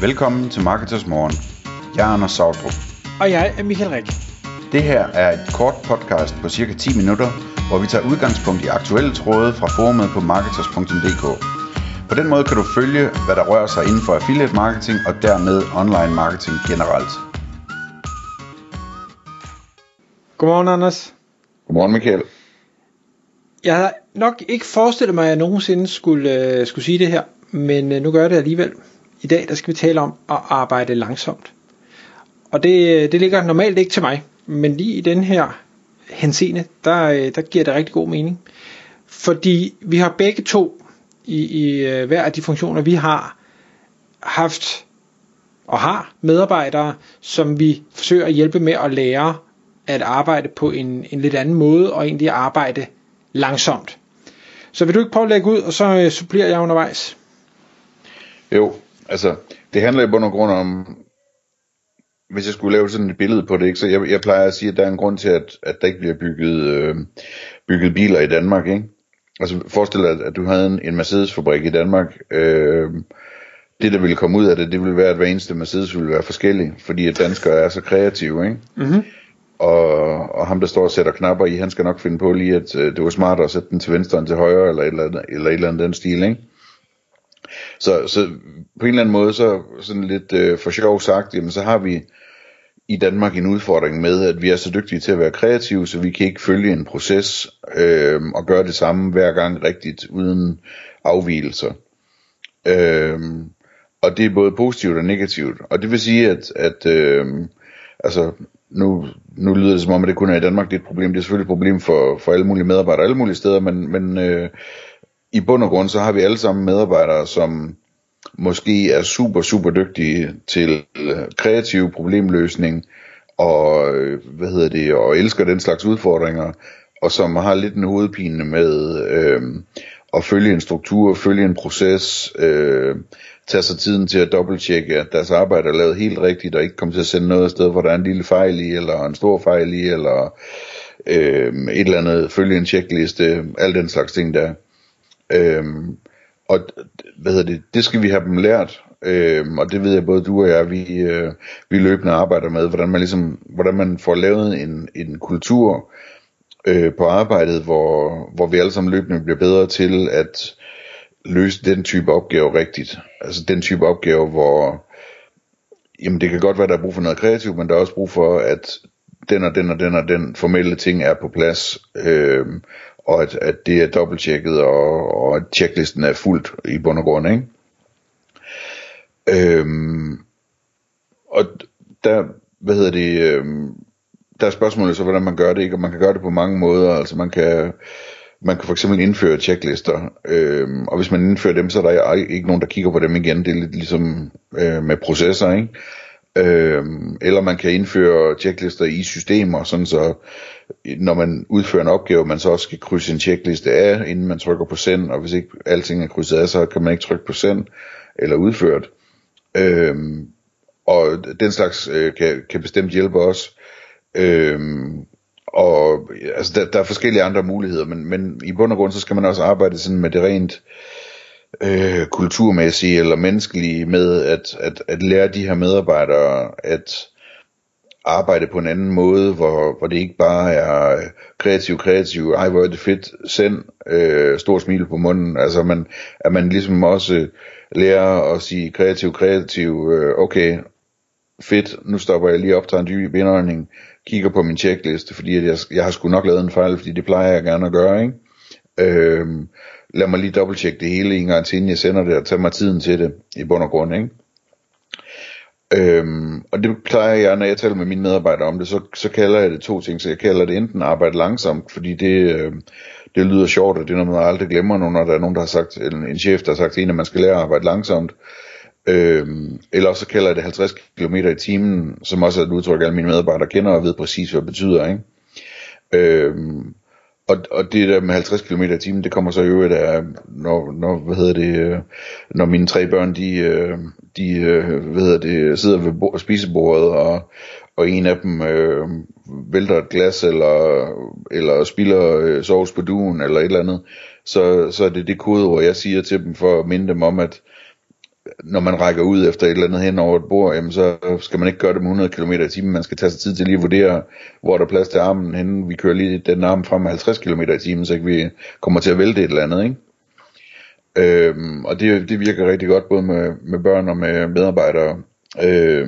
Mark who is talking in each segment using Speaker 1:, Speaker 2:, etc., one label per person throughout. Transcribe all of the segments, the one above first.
Speaker 1: Velkommen til Marketers Morgen. Jeg er Anders Sautrup.
Speaker 2: Og jeg er Michael Rik.
Speaker 1: Det her er et kort podcast på cirka 10 minutter, hvor vi tager udgangspunkt i aktuelle tråde fra forumet på marketers.dk. På den måde kan du følge, hvad der rører sig inden for affiliate marketing og dermed online marketing generelt.
Speaker 2: Godmorgen, Anders.
Speaker 1: Godmorgen Michael.
Speaker 2: Jeg havde nok ikke forestillet mig, at jeg nogensinde skulle, øh, skulle sige det her, men øh, nu gør jeg det alligevel. I dag der skal vi tale om at arbejde langsomt. Og det, det ligger normalt ikke til mig, men lige i den her henseende, der, der giver det rigtig god mening. Fordi vi har begge to i, i øh, hver af de funktioner, vi har, haft og har medarbejdere, som vi forsøger at hjælpe med at lære at arbejde på en, en lidt anden måde, og egentlig arbejde langsomt. Så vil du ikke prøve at lægge ud, og så øh, supplerer jeg undervejs?
Speaker 1: Jo, altså, det handler i bund og grund om, hvis jeg skulle lave sådan et billede på det, ikke, så jeg, jeg plejer at sige, at der er en grund til, at, at der ikke bliver bygget, øh, bygget biler i Danmark, ikke? Altså forestil dig, at, at du havde en, en Mercedes-fabrik i Danmark. Øh, det, der ville komme ud af det, det ville være, at hver eneste Mercedes ville være forskellig, fordi at danskere er så kreative, ikke?
Speaker 2: Mm-hmm.
Speaker 1: Og, og ham, der står og sætter knapper i, han skal nok finde på lige, at øh, det var smartere at sætte den til venstre end til højre, eller et eller andet, eller et eller andet den stil, ikke? Så, så på en eller anden måde, så sådan lidt øh, for sjov sagt, jamen så har vi i Danmark en udfordring med, at vi er så dygtige til at være kreative, så vi kan ikke følge en proces øh, og gøre det samme hver gang rigtigt, uden afvielser. Øh, og det er både positivt og negativt. Og det vil sige, at, at øh, altså, nu, nu lyder det som om, at det kun er i Danmark, det er et problem. Det er selvfølgelig et problem for, for alle mulige medarbejdere alle mulige steder, men, men øh, i bund og grund, så har vi alle sammen medarbejdere, som måske er super, super dygtige til øh, kreativ problemløsning, og øh, hvad hedder det, og elsker den slags udfordringer, og som har lidt en hovedpine med øh, at følge en struktur, følge en proces, øh, tage sig tiden til at dobbelttjekke, at deres arbejde er lavet helt rigtigt, og ikke komme til at sende noget sted, hvor der er en lille fejl i, eller en stor fejl i, eller øh, et eller andet, følge en tjekliste, al den slags ting der. Øhm, og hvad hedder det, det skal vi have dem lært, øhm, og det ved jeg både du og jeg, vi, øh, vi løbende arbejder med, hvordan man ligesom, hvordan man får lavet en, en kultur øh, på arbejdet, hvor, hvor vi alle sammen løbende bliver bedre til at løse den type opgave rigtigt. Altså den type opgave, hvor jamen det kan godt være, der er brug for noget kreativt, men der er også brug for, at den og den og den og den formelle ting er på plads. Øh, og at, at det er dobbelttjekket, og, og at checklisten er fuldt i bund og grund, ikke? Øhm, og der, hvad hedder det, øhm, der er spørgsmålet så, hvordan man gør det, ikke? Og man kan gøre det på mange måder, altså man kan, man kan for eksempel indføre checklister, øhm, og hvis man indfører dem, så er der ikke nogen, der kigger på dem igen, det er lidt ligesom øh, med processer, ikke? Øhm, eller man kan indføre checklister i systemer, sådan så når man udfører en opgave, man så også skal krydse en checkliste af, inden man trykker på send, og hvis ikke alting er krydset af, så kan man ikke trykke på send eller udført. Øh, og den slags øh, kan, kan bestemt hjælpe os. Øh, og altså, der, der er forskellige andre muligheder, men, men i bund og grund, så skal man også arbejde sådan med det rent øh, øh, kulturmæssige eller menneskelige med at, at, at lære de her medarbejdere at arbejde på en anden måde, hvor, hvor det ikke bare er øh, kreativ, kreativ, ej hvor er det fedt, send, øh, stor smil på munden, altså man, at man ligesom også lærer at sige kreativ, kreativ, øh, okay, fedt, nu stopper jeg lige op, tager en dyb indånding, kigger på min checkliste, fordi jeg, jeg har sgu nok lavet en fejl, fordi det plejer jeg gerne at gøre, ikke? Øh, lad mig lige dobbelttjekke det hele en gang til, inden jeg sender det, og tage mig tiden til det, i bund og grund, ikke? Øhm, og det plejer jeg, når jeg taler med mine medarbejdere om det, så, så kalder jeg det to ting. Så jeg kalder det enten arbejde langsomt, fordi det, øh, det lyder sjovt, og det er noget, man aldrig glemmer, når der er nogen, der har sagt, en, en chef, der har sagt til en, at man skal lære at arbejde langsomt. Øhm, eller også så kalder jeg det 50 km i timen, som også er et udtryk, alle mine medarbejdere kender og ved præcis, hvad det betyder. Ikke? Øhm, og, og det der med 50 km i timen, det kommer så i øvrigt af, når, når, hvad hedder det, øh, når mine tre børn, de, øh, de øh, hvad hedder det, sidder ved bord, spisebordet, og, og en af dem øh, vælter et glas, eller, eller spiller øh, sovs på duen, eller et eller andet, så, så er det det kodeord, jeg siger til dem, for at minde dem om, at når man rækker ud efter et eller andet hen over et bord, jamen så skal man ikke gøre det med 100 km i timen. Man skal tage sig tid til lige at vurdere, hvor der er plads til armen henne. Vi kører lige den arm frem med 50 km i timen, så ikke vi kommer til at vælte et eller andet, ikke? Øhm, og det, det virker rigtig godt, både med, med børn og med medarbejdere, øh,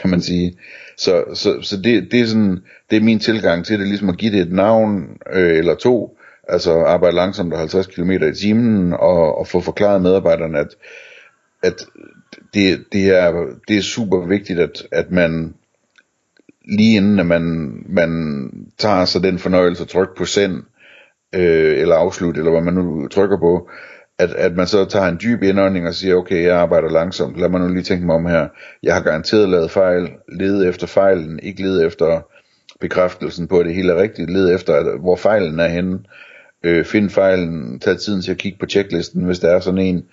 Speaker 1: kan man sige. Så, så, så det, det, er sådan, det er min tilgang til det, ligesom at give det et navn øh, eller to, altså arbejde langsomt og 50 km i timen, og, og få forklaret medarbejderne, at, at det, det, er, det er super vigtigt, at, at man lige inden at man, man tager sig den fornøjelse at trykke på send, øh, eller afslut, eller hvad man nu trykker på, at, at man så tager en dyb indånding og siger, okay, jeg arbejder langsomt, lad mig nu lige tænke mig om her, jeg har garanteret lavet fejl, lede efter fejlen, ikke lede efter bekræftelsen på, at det hele er rigtigt, lede efter, hvor fejlen er henne, øh, find fejlen, tag tiden til at kigge på checklisten, hvis der er sådan en,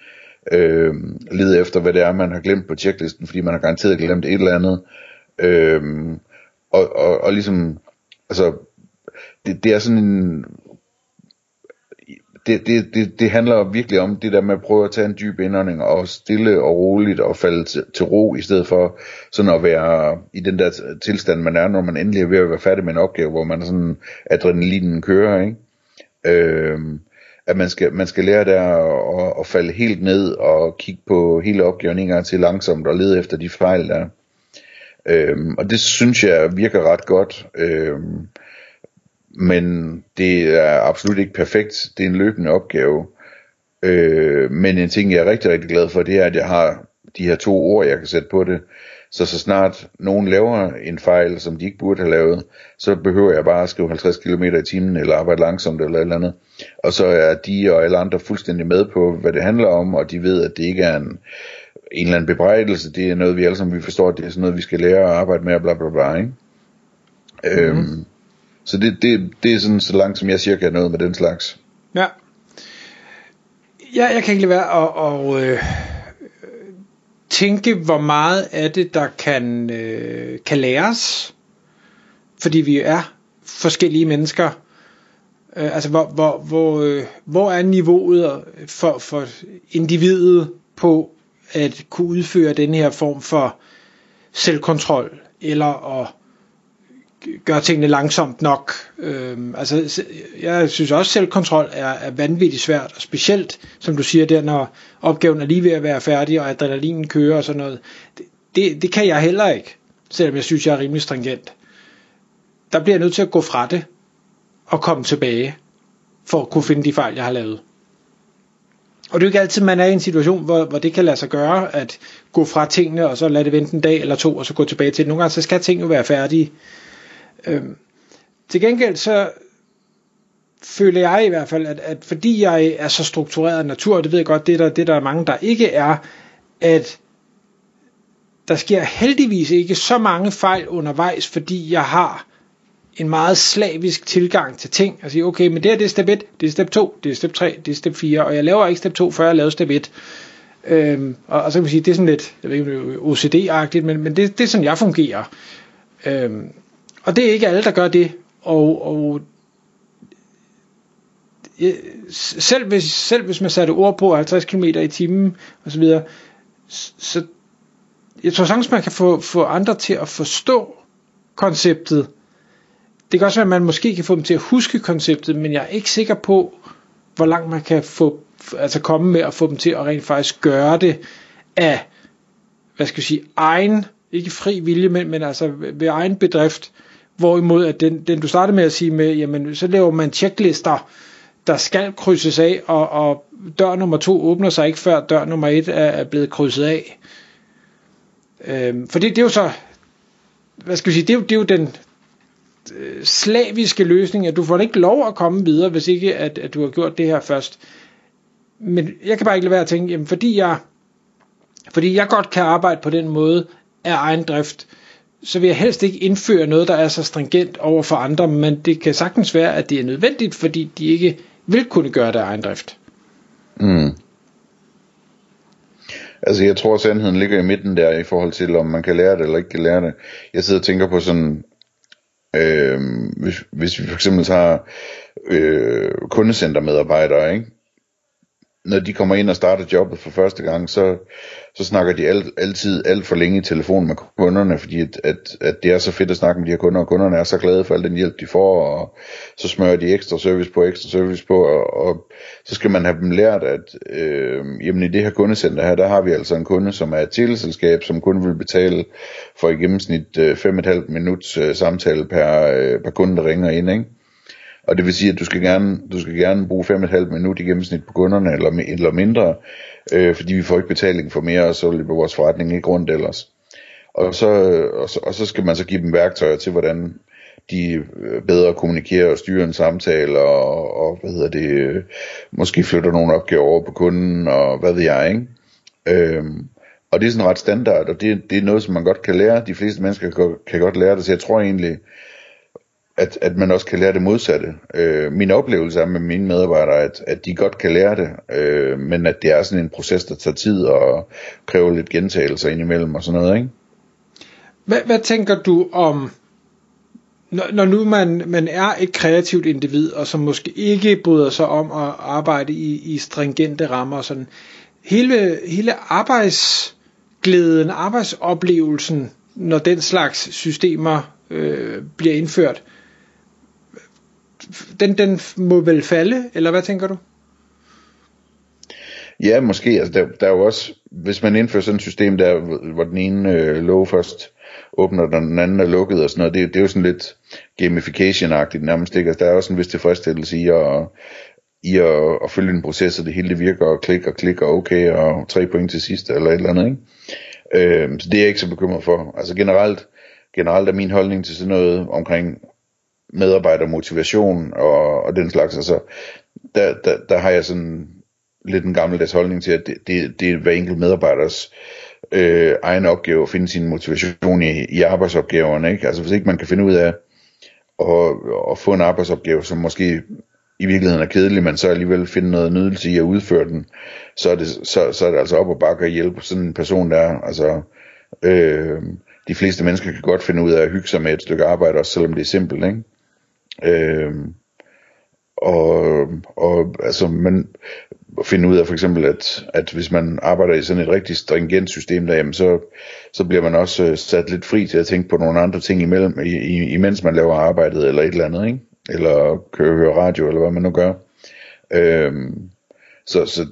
Speaker 1: øh, lede efter, hvad det er, man har glemt på checklisten, fordi man har garanteret glemt et eller andet, øh, og, og, og ligesom, altså, det, det er sådan en det, det, det, det handler virkelig om det der med at prøve at tage en dyb indånding og stille og roligt og falde til, til ro, i stedet for sådan at være i den der tilstand, man er, når man endelig er ved at være færdig med en opgave, hvor man sådan adrenalinen kører, ikke? Øhm, at man skal, man skal lære der at, at falde helt ned og kigge på hele opgaven en gang til langsomt og lede efter de fejl der. Øhm, og det synes jeg virker ret godt. Øhm, men det er absolut ikke perfekt. Det er en løbende opgave. Øh, men en ting, jeg er rigtig, rigtig glad for, det er, at jeg har de her to ord, jeg kan sætte på det. Så så snart nogen laver en fejl, som de ikke burde have lavet, så behøver jeg bare at skrive 50 km i timen, eller arbejde langsomt, eller et eller andet. Og så er de og alle andre fuldstændig med på, hvad det handler om, og de ved, at det ikke er en, en eller anden bebrejdelse, det er noget, vi alle sammen vi forstår, det er sådan noget, vi skal lære at arbejde med, og bla bla bla, ikke? Mm-hmm. Øhm, så det, det, det er sådan så langt, som jeg cirka er noget med den slags.
Speaker 2: Ja. Ja, jeg kan ikke lade være at, at øh, tænke, hvor meget af det, der kan, øh, kan læres, fordi vi er forskellige mennesker. Øh, altså, hvor, hvor, hvor, øh, hvor er niveauet for, for individet på at kunne udføre den her form for selvkontrol, eller at gøre tingene langsomt nok. Øhm, altså, jeg synes også, at selvkontrol er, er vanvittigt svært, og specielt, som du siger der, når opgaven er lige ved at være færdig, og adrenalinen kører og sådan noget. Det, det, det kan jeg heller ikke, selvom jeg synes, jeg er rimelig stringent. Der bliver jeg nødt til at gå fra det, og komme tilbage, for at kunne finde de fejl, jeg har lavet. Og det er jo ikke altid, man er i en situation, hvor, hvor det kan lade sig gøre, at gå fra tingene, og så lade det vente en dag eller to, og så gå tilbage til det. Nogle gange så skal ting jo være færdige. Øhm, til gengæld så føler jeg i hvert fald, at, at fordi jeg er så struktureret af natur, og det ved jeg godt, det der, det der er mange, der ikke er, at der sker heldigvis ikke så mange fejl undervejs, fordi jeg har en meget slavisk tilgang til ting. Og sige, okay, men det her det er step 1, det er step 2, det er step 3, det er step 4, og jeg laver ikke step 2, før jeg laver step 1. Øhm, og, og så kan man sige, det er sådan lidt, jeg ved ikke, OCD-agtigt, men, men det, det er sådan, jeg fungerer. Øhm, og det er ikke alle, der gør det. Og, og selv, hvis, selv hvis man satte ord på 50 km i timen og så videre, så jeg tror sagtens, man kan få, få andre til at forstå konceptet. Det kan også være, at man måske kan få dem til at huske konceptet, men jeg er ikke sikker på, hvor langt man kan få, altså komme med at få dem til at rent faktisk gøre det af, hvad skal jeg sige, egen, ikke fri vilje, men, men altså ved egen bedrift, Hvorimod at den, den du startede med at sige med, jamen så laver man checklister, der skal krydses af, og, og dør nummer to åbner sig ikke før dør nummer et er, er blevet krydset af. Øhm, for det, det er jo så, hvad skal vi sige, det er jo, det er jo den øh, slaviske løsning, at du får ikke lov at komme videre, hvis ikke at, at du har gjort det her først. Men jeg kan bare ikke lade være at tænke, jamen fordi jeg, fordi jeg godt kan arbejde på den måde af egen drift, så vil jeg helst ikke indføre noget, der er så stringent over for andre, men det kan sagtens være, at det er nødvendigt, fordi de ikke vil kunne gøre det af egen drift.
Speaker 1: Mm. Altså jeg tror, at sandheden ligger i midten der, i forhold til, om man kan lære det eller ikke kan lære det. Jeg sidder og tænker på sådan, øh, hvis, hvis vi for eksempel tager øh, kundecentermedarbejdere, ikke? Når de kommer ind og starter jobbet for første gang, så, så snakker de alt, altid alt for længe i telefon med kunderne, fordi at, at, at det er så fedt at snakke med de her kunder, og kunderne er så glade for al den hjælp, de får, og så smører de ekstra service på, ekstra service på, og, og så skal man have dem lært, at øh, jamen i det her kundecenter her, der har vi altså en kunde, som er et teleselskab, som kun vil betale for i gennemsnit øh, 5,5 minuts øh, samtale per, øh, per kunde, der ringer ind, ikke? Og det vil sige, at du skal gerne, du skal gerne bruge 5,5 minut i gennemsnit på kunderne, eller, eller mindre, øh, fordi vi får ikke betaling for mere, og så løber vores forretning ikke rundt ellers. Og så, og, så, og så skal man så give dem værktøjer til, hvordan de øh, bedre kommunikerer og styrer en samtale, og, og hvad hedder det, øh, måske flytter nogle opgaver over på kunden, og hvad ved jeg, ikke? Øhm, og det er sådan ret standard, og det, det er noget, som man godt kan lære. De fleste mennesker kan, kan godt lære det, så jeg tror egentlig, at, at man også kan lære det modsatte. Øh, min oplevelse er med mine medarbejdere, at, at de godt kan lære det, øh, men at det er sådan en proces, der tager tid og kræver lidt gentagelser indimellem og sådan noget, ikke?
Speaker 2: Hvad, hvad tænker du om, når, når nu man, man er et kreativt individ, og som måske ikke bryder sig om at arbejde i, i stringente rammer og sådan, hele, hele arbejdsglæden, arbejdsoplevelsen, når den slags systemer øh, bliver indført, den, den må vel falde, eller hvad tænker du?
Speaker 1: Ja, måske. Altså, der, der er jo også, hvis man indfører sådan et system der, hvor den ene øh, lov først åbner, og den anden er lukket og sådan noget, det, det er jo sådan lidt gamification-agtigt nærmest, ikke? Altså, der er også en vis tilfredsstillelse i at, i at, at følge en proces, så det hele det virker, og klik og klik og okay, og tre point til sidst, eller et eller andet, ikke? Øh, så det er jeg ikke så bekymret for. Altså generelt, generelt er min holdning til sådan noget omkring medarbejdermotivation og, og den slags, altså, der, der, der har jeg sådan lidt en gammeldags holdning til, at det, det, det er hver enkelt medarbejders øh, egen opgave at finde sin motivation i, i arbejdsopgaverne. Ikke? Altså hvis ikke man kan finde ud af at, at få en arbejdsopgave, som måske i virkeligheden er kedelig, men så alligevel finde noget nydelse i at udføre den, så er det, så, så er det altså op og bakke at hjælpe sådan en person der. Altså, øh, de fleste mennesker kan godt finde ud af at hygge sig med et stykke arbejde, også selvom det er simpelt, ikke? Øh, og, og altså, man finder ud af for eksempel, at, at hvis man arbejder i sådan et rigtig stringent system der, jamen, så, så bliver man også øh, sat lidt fri til at tænke på nogle andre ting imellem, i, i, imens man laver arbejdet eller et eller andet, ikke? eller kører høre radio, eller hvad man nu gør. Øhm, så så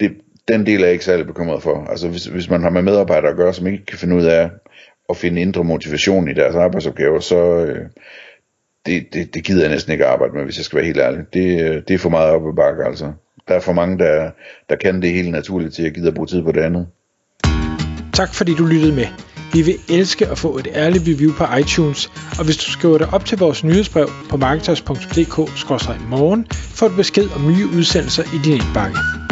Speaker 1: det, den del er jeg ikke særlig bekymret for. Altså hvis, hvis man har med medarbejdere at gøre, som ikke kan finde ud af at finde indre motivation i deres arbejdsopgaver, så, øh, det, det, det gider jeg næsten ikke arbejde med, hvis jeg skal være helt ærlig. Det, øh, det er for meget op ad bakke, altså. Der er for mange, der, der kan det helt naturligt til, at jeg gider bruge tid på det andet.
Speaker 2: Tak fordi du lyttede med. Vi vil elske at få et ærligt review på iTunes, og hvis du skriver dig op til vores nyhedsbrev på marketers.dk-morgen, får du besked om nye udsendelser i din indbakke.